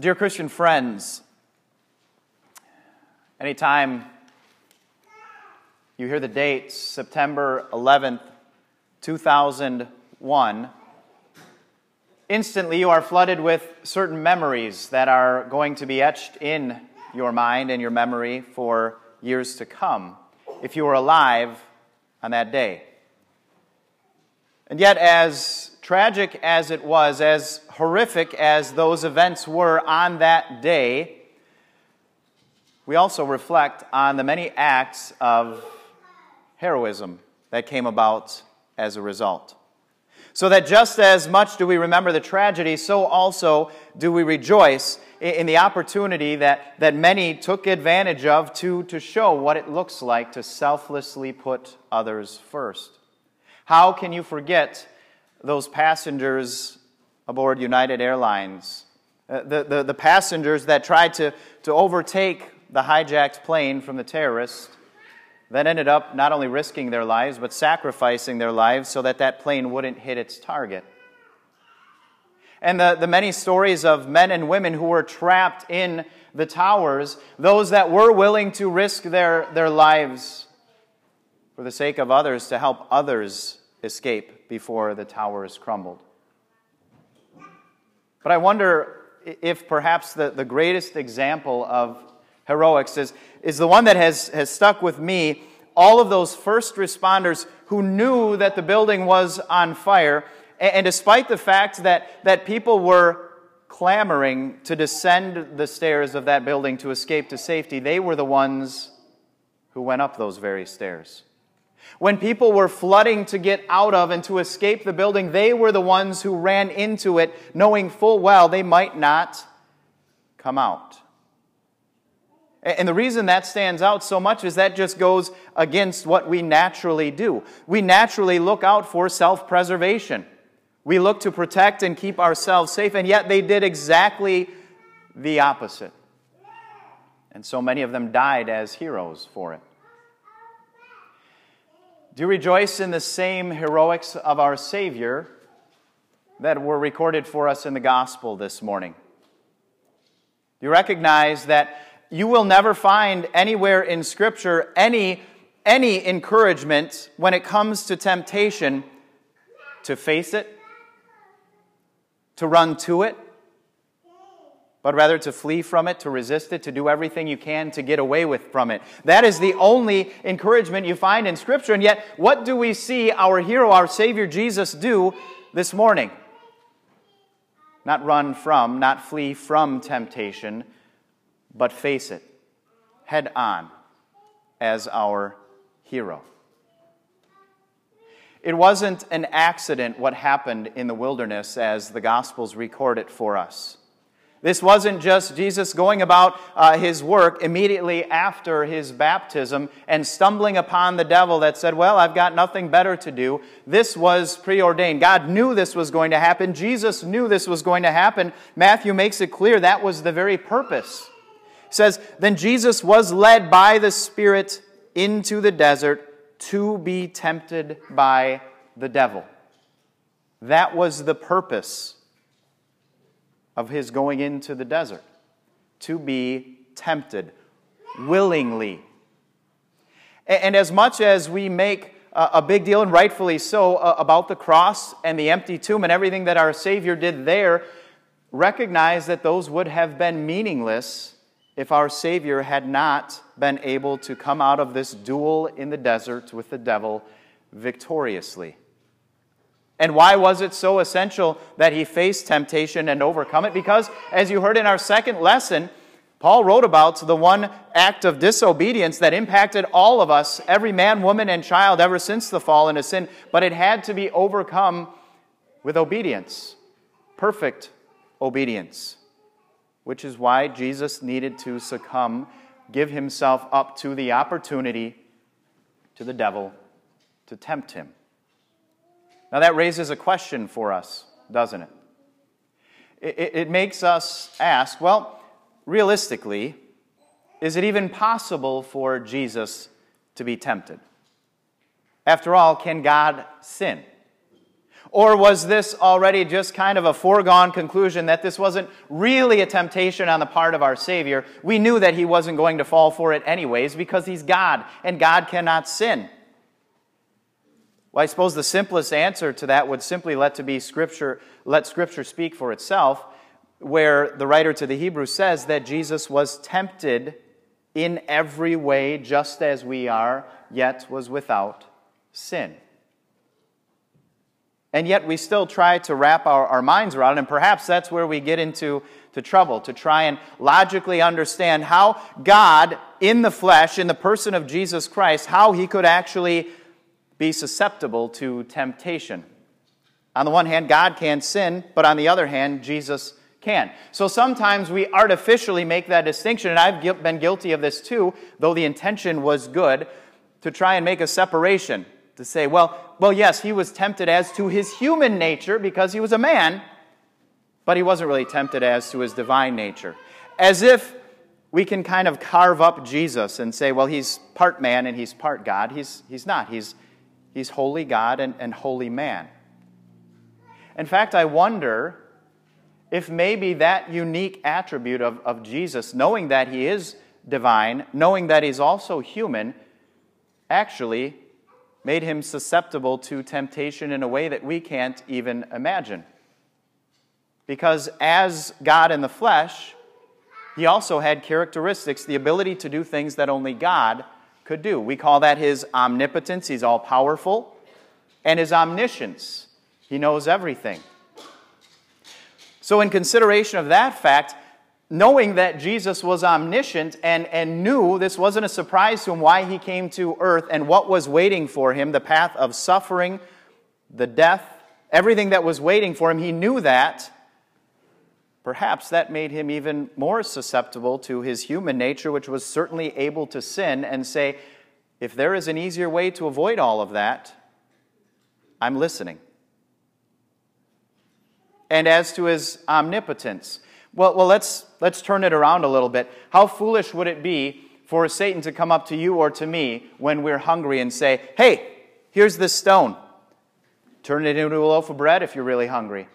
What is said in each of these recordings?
Dear Christian friends, anytime you hear the date, September 11th, 2001, instantly you are flooded with certain memories that are going to be etched in your mind and your memory for years to come if you were alive on that day. And yet, as tragic as it was, as horrific as those events were on that day, we also reflect on the many acts of heroism that came about as a result. So that just as much do we remember the tragedy, so also do we rejoice in the opportunity that, that many took advantage of to, to show what it looks like to selflessly put others first. How can you forget those passengers aboard United Airlines? Uh, the, the, the passengers that tried to, to overtake the hijacked plane from the terrorists then ended up not only risking their lives, but sacrificing their lives so that that plane wouldn't hit its target. And the, the many stories of men and women who were trapped in the towers, those that were willing to risk their, their lives for the sake of others to help others escape before the tower is crumbled. But I wonder if perhaps the, the greatest example of heroics is, is the one that has, has stuck with me. All of those first responders who knew that the building was on fire, and, and despite the fact that, that people were clamoring to descend the stairs of that building to escape to safety, they were the ones who went up those very stairs. When people were flooding to get out of and to escape the building, they were the ones who ran into it, knowing full well they might not come out. And the reason that stands out so much is that just goes against what we naturally do. We naturally look out for self preservation. We look to protect and keep ourselves safe, and yet they did exactly the opposite. And so many of them died as heroes for it. Do you rejoice in the same heroics of our Savior that were recorded for us in the gospel this morning? Do you recognize that you will never find anywhere in Scripture any, any encouragement when it comes to temptation to face it, to run to it, but rather to flee from it, to resist it, to do everything you can to get away with from it. That is the only encouragement you find in Scripture. And yet, what do we see our hero, our Savior Jesus, do this morning? Not run from, not flee from temptation, but face it head on as our hero. It wasn't an accident what happened in the wilderness as the Gospels record it for us. This wasn't just Jesus going about uh, his work immediately after his baptism and stumbling upon the devil that said, Well, I've got nothing better to do. This was preordained. God knew this was going to happen. Jesus knew this was going to happen. Matthew makes it clear that was the very purpose He says, Then Jesus was led by the Spirit into the desert to be tempted by the devil. That was the purpose of his going into the desert, to be tempted willingly. And as much as we make a big deal, and rightfully so, about the cross and the empty tomb and everything that our Savior did there, recognize that those would have been meaningless if our Savior had not been able to come out of this duel in the desert with the devil victoriously. And why was it so essential that he faced temptation and overcome it? Because, as you heard in our second lesson, Paul wrote about the one act of disobedience that impacted all of us, every man, woman, and child, ever since the fall into sin, but it had to be overcome with obedience, perfect obedience which is why Jesus needed to succumb, give himself up to the opportunity to the devil to tempt him. Now, that raises a question for us, doesn't it? It, it makes us ask well, realistically, is it even possible for Jesus to be tempted? After all, can God sin? Or was this already just kind of a foregone conclusion that this wasn't really a temptation on the part of our Savior? We knew that he wasn't going to fall for it anyways because he's God and God cannot sin. Well, I suppose the simplest answer to that would simply let to be scripture, let scripture speak for itself, where the writer to the Hebrews says that Jesus was tempted in every way just as we are, yet was without sin. And yet we still try to wrap our, our minds around it, and perhaps that's where we get into to trouble, to try and logically understand how God, in the flesh, in the person of Jesus Christ, how he could actually be susceptible to temptation. On the one hand, God can sin, but on the other hand, Jesus can. So sometimes we artificially make that distinction, and I've been guilty of this too, though the intention was good, to try and make a separation. To say, well, well, yes, he was tempted as to his human nature because he was a man, but he wasn't really tempted as to his divine nature. As if we can kind of carve up Jesus and say, well, he's part man and he's part God. He's, he's not. He's, He's holy God and, and holy man. In fact, I wonder if maybe that unique attribute of, of Jesus, knowing that he is divine, knowing that he's also human, actually made him susceptible to temptation in a way that we can't even imagine. Because as God in the flesh, he also had characteristics, the ability to do things that only God could do. We call that his omnipotence, he's all powerful, and his omniscience, he knows everything. So, in consideration of that fact, knowing that Jesus was omniscient and, and knew this wasn't a surprise to him why he came to earth and what was waiting for him the path of suffering, the death, everything that was waiting for him, he knew that. Perhaps that made him even more susceptible to his human nature, which was certainly able to sin and say, if there is an easier way to avoid all of that, I'm listening. And as to his omnipotence, well, well let's, let's turn it around a little bit. How foolish would it be for Satan to come up to you or to me when we're hungry and say, hey, here's this stone. Turn it into a loaf of bread if you're really hungry.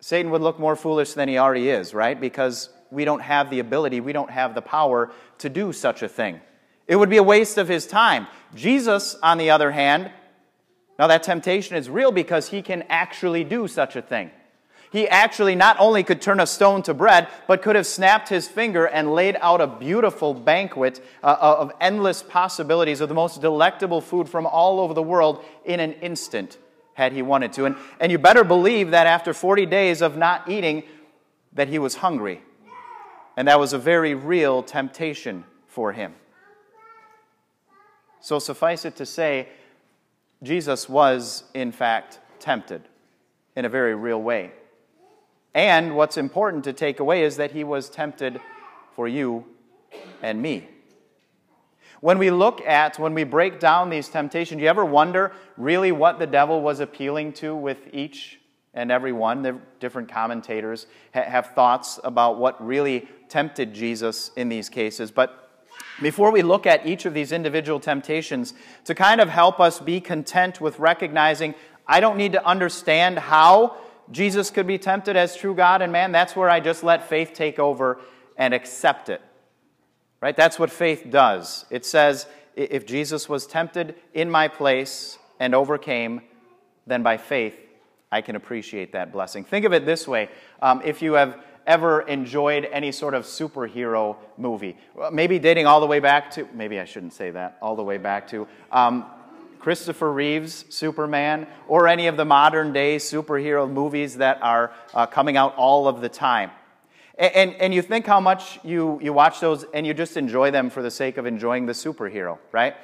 Satan would look more foolish than he already is, right? Because we don't have the ability, we don't have the power to do such a thing. It would be a waste of his time. Jesus, on the other hand, now that temptation is real because he can actually do such a thing. He actually not only could turn a stone to bread, but could have snapped his finger and laid out a beautiful banquet uh, of endless possibilities of the most delectable food from all over the world in an instant had he wanted to. And, and you better believe that after 40 days of not eating, that he was hungry. And that was a very real temptation for him. So suffice it to say, Jesus was, in fact, tempted in a very real way. And what's important to take away is that he was tempted for you and me. When we look at, when we break down these temptations, do you ever wonder really what the devil was appealing to with each and every one? The different commentators have thoughts about what really tempted Jesus in these cases. But before we look at each of these individual temptations, to kind of help us be content with recognizing I don't need to understand how Jesus could be tempted as true God and man, that's where I just let faith take over and accept it. Right? That's what faith does. It says, if Jesus was tempted in my place and overcame, then by faith I can appreciate that blessing. Think of it this way um, if you have ever enjoyed any sort of superhero movie, maybe dating all the way back to, maybe I shouldn't say that, all the way back to um, Christopher Reeve's Superman, or any of the modern day superhero movies that are uh, coming out all of the time. And, and, you think how much you, you watch those and you just enjoy them for the sake of enjoying the superhero, right?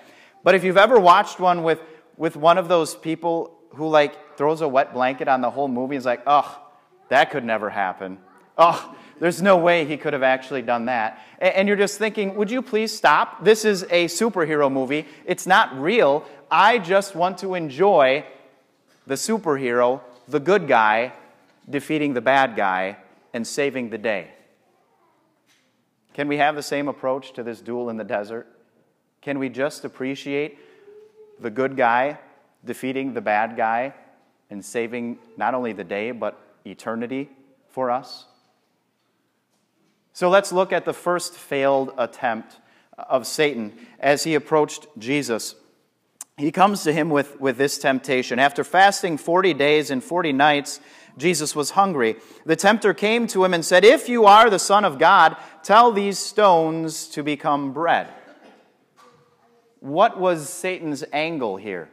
But if you've ever watched one with, with one of those people who like throws a wet blanket on the whole movie and is like, oh, that could never happen. Oh, there's no way he could have actually done that. And you're just thinking, would you please stop? This is a superhero movie. It's not real. I just want to enjoy the superhero, the good guy, defeating the bad guy and saving the day. Can we have the same approach to this duel in the desert? Can we just appreciate the good guy defeating the bad guy and saving not only the day, but eternity for us. So let's look at the first failed attempt of Satan as he approached Jesus. He comes to him with, with this temptation. After fasting 40 days and 40 nights, Jesus was hungry. The tempter came to him and said, If you are the Son of God, tell these stones to become bread. What was Satan's angle here?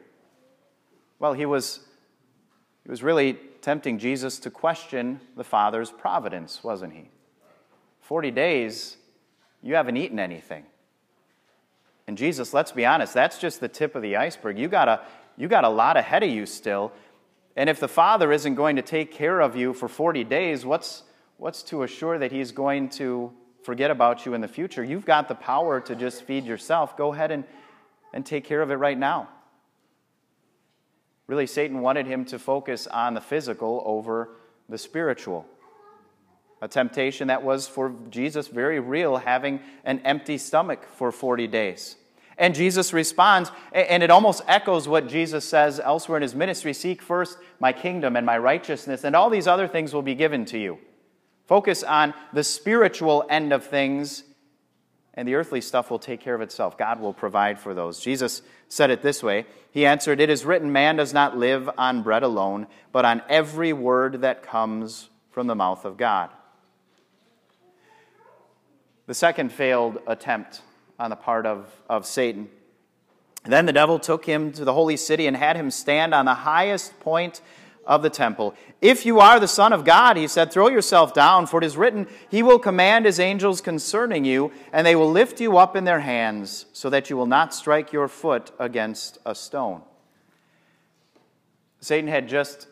Well, he was, he was really tempting Jesus to question the Father's providence, wasn't he? 40 days, you haven't eaten anything. And Jesus, let's be honest, that's just the tip of the iceberg. You got a, you got a lot ahead of you still. And if the Father isn't going to take care of you for 40 days, what's, what's to assure that He's going to forget about you in the future? You've got the power to just feed yourself. Go ahead and, and take care of it right now. Really, Satan wanted him to focus on the physical over the spiritual. A temptation that was for Jesus very real, having an empty stomach for 40 days. And Jesus responds, and it almost echoes what Jesus says elsewhere in his ministry Seek first my kingdom and my righteousness, and all these other things will be given to you. Focus on the spiritual end of things, and the earthly stuff will take care of itself. God will provide for those. Jesus said it this way He answered, It is written, Man does not live on bread alone, but on every word that comes from the mouth of God. The second failed attempt on the part of, of Satan. Then the devil took him to the holy city and had him stand on the highest point of the temple. If you are the Son of God, he said, throw yourself down, for it is written, He will command His angels concerning you, and they will lift you up in their hands, so that you will not strike your foot against a stone. Satan had just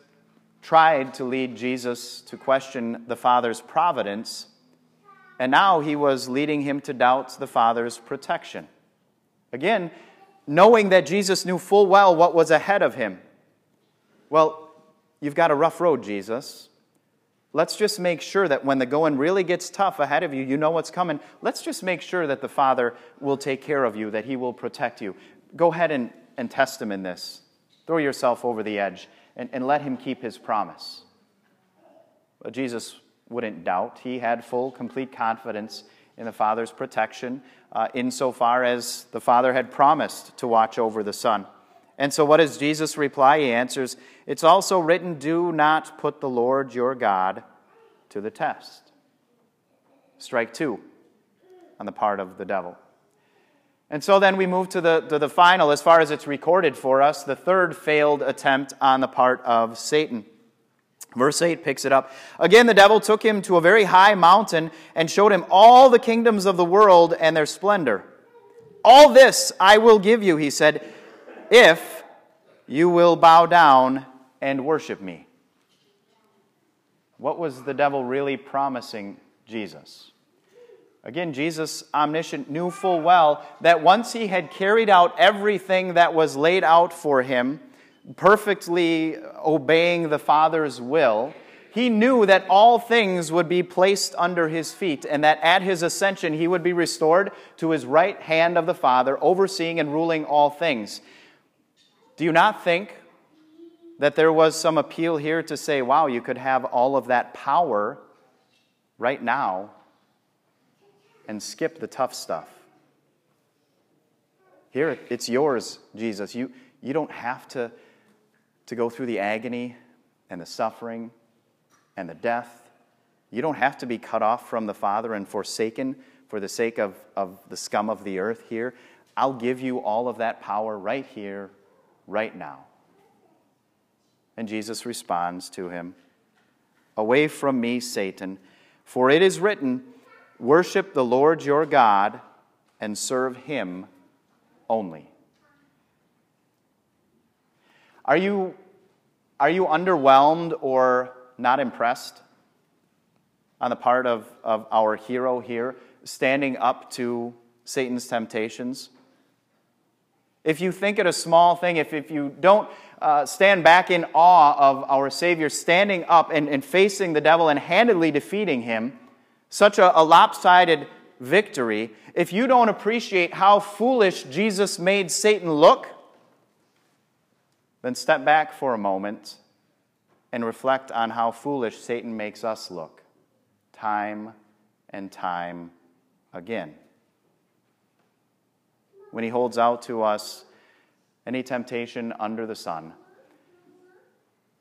tried to lead Jesus to question the Father's providence and now he was leading him to doubt the Father's protection. Again, knowing that Jesus knew full well what was ahead of him. Well, you've got a rough road, Jesus. Let's just make sure that when the going really gets tough ahead of you, you know what's coming. Let's just make sure that the Father will take care of you, that He will protect you. Go ahead and, and test Him in this. Throw yourself over the edge and, and let Him keep His promise. But Jesus wouldn't doubt. He had full, complete confidence in the Father's protection, uh, insofar as the Father had promised to watch over the Son. And so, what does Jesus reply? He answers, It's also written, Do not put the Lord your God to the test. Strike two on the part of the devil. And so then we move to the, to the final, as far as it's recorded for us, the third failed attempt on the part of Satan. Verse 8 picks it up. Again, the devil took him to a very high mountain and showed him all the kingdoms of the world and their splendor. All this I will give you, he said, if you will bow down and worship me. What was the devil really promising Jesus? Again, Jesus, omniscient, knew full well that once he had carried out everything that was laid out for him, perfectly obeying the Father's will, he knew that all things would be placed under his feet and that at his ascension he would be restored to his right hand of the Father, overseeing and ruling all things. Do you not think that there was some appeal here to say, wow, you could have all of that power right now and skip the tough stuff? Here, it's yours, Jesus. You, you don't have to to go through the agony and the suffering and the death. You don't have to be cut off from the Father and forsaken for the sake of, of the scum of the earth here. I'll give you all of that power right here, right now. And Jesus responds to him Away from me, Satan, for it is written, Worship the Lord your God and serve him only. Are you, are you underwhelmed or not impressed on the part of, of our hero here, standing up to Satan's temptations? If you think it a small thing, if, if you don't uh, stand back in awe of our Savior standing up and, and facing the devil and handedly defeating him, such a, a lopsided victory, if you don't appreciate how foolish Jesus made Satan look, then step back for a moment and reflect on how foolish Satan makes us look time and time again. When he holds out to us any temptation under the sun,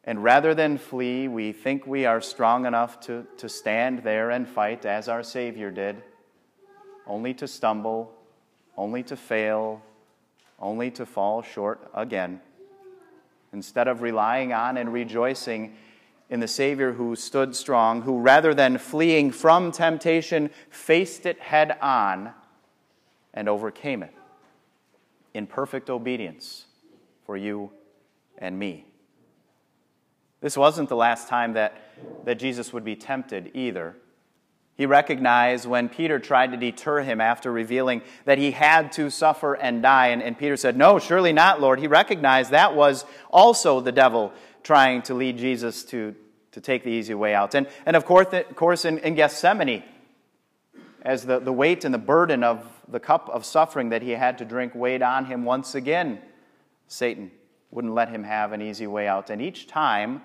and rather than flee, we think we are strong enough to, to stand there and fight as our Savior did, only to stumble, only to fail, only to fall short again. Instead of relying on and rejoicing in the Savior who stood strong, who rather than fleeing from temptation, faced it head on and overcame it in perfect obedience for you and me. This wasn't the last time that, that Jesus would be tempted either. He recognized when Peter tried to deter him after revealing that he had to suffer and die. And, and, Peter said, No, surely not, Lord. He recognized that was also the devil trying to lead Jesus to, to take the easy way out. And, and of course, of course in, in Gethsemane, as the, the weight and the burden of the cup of suffering that he had to drink weighed on him once again, Satan wouldn't let him have an easy way out. And each time,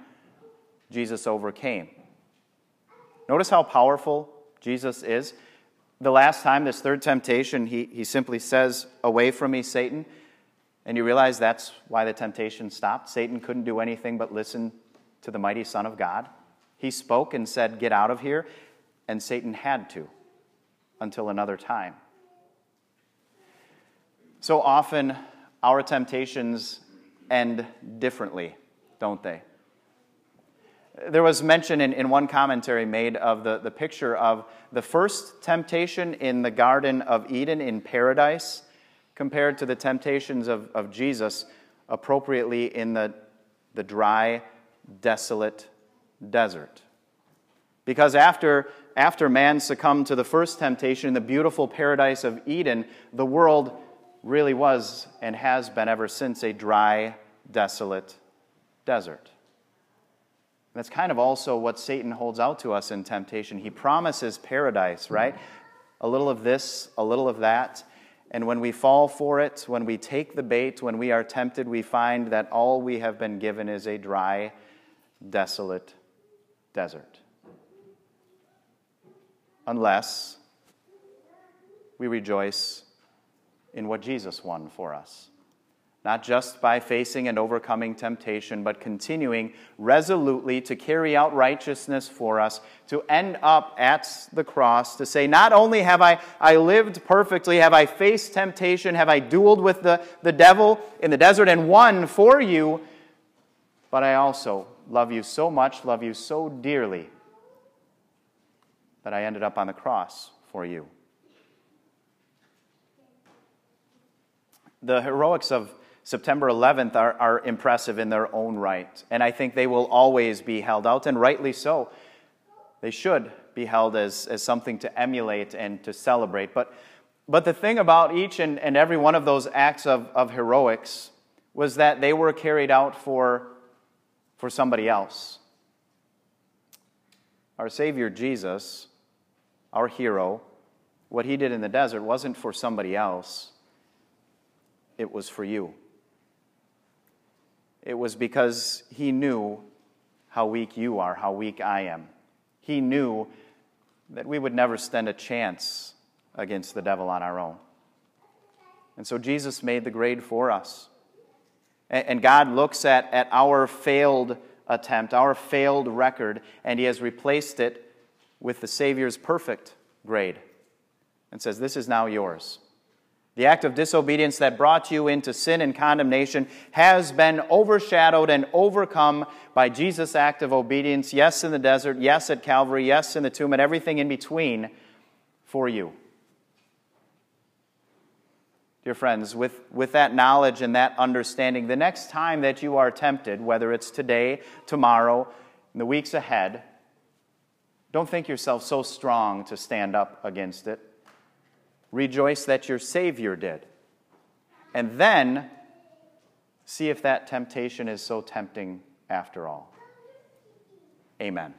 Jesus overcame. Notice how powerful Jesus is. The last time, this third temptation, he, he simply says, Away from me, Satan. And you realize that's why the temptation stopped. Satan couldn't do anything but listen to the mighty Son of God. He spoke and said, Get out of here. And Satan had to until another time. So often, our temptations end differently, don't they? There was mention in, in one commentary made of the, the picture of the first temptation in the Garden of Eden in paradise compared to the temptations of, of Jesus appropriately in the, the dry, desolate desert. Because after, after man succumbed to the first temptation in the beautiful paradise of Eden, the world really was and has been ever since a dry, desolate desert. That's kind of also what Satan holds out to us in temptation. He promises paradise, mm-hmm. right? A little of this, a little of that. And when we fall for it, when we take the bait, when we are tempted, we find that all we have been given is a dry, desolate desert. Unless we rejoice in what Jesus won for us not just by facing and overcoming temptation, but continuing resolutely to carry out righteousness for us, to end up at the cross, to say, Not only have I, I lived perfectly, have I faced temptation, have I dueled with the, the devil in the desert and won for you, but I also love you so much, love you so dearly, that I ended up on the cross for you. The heroics of September 11th are, are impressive in their own right. And I think they will always be held out, and rightly so. They should be held as, as something to emulate and to celebrate. But, but the thing about each and, and every one of those acts of, of heroics was that they were carried out for, for somebody else. Our Savior Jesus, our hero, what he did in the desert wasn't for somebody else, it was for you. It was because he knew how weak you are, how weak I am. He knew that we would never stand a chance against the devil on our own. And so Jesus made the grade for us. And God looks at, at our failed attempt, our failed record, and He has replaced it with the Savior's perfect grade and says, This is now yours. The act of disobedience that brought you into sin and condemnation has been overshadowed and overcome by Jesus' act of obedience, yes, in the desert, yes, at Calvary, yes, in the tomb, and everything in between for you. Dear friends, with, with that knowledge and that understanding, the next time that you are tempted, whether it's today, tomorrow, in the weeks ahead, don't think yourself so strong to stand up against it. Rejoice that your Savior did. And then see if that temptation is so tempting after all. Amen.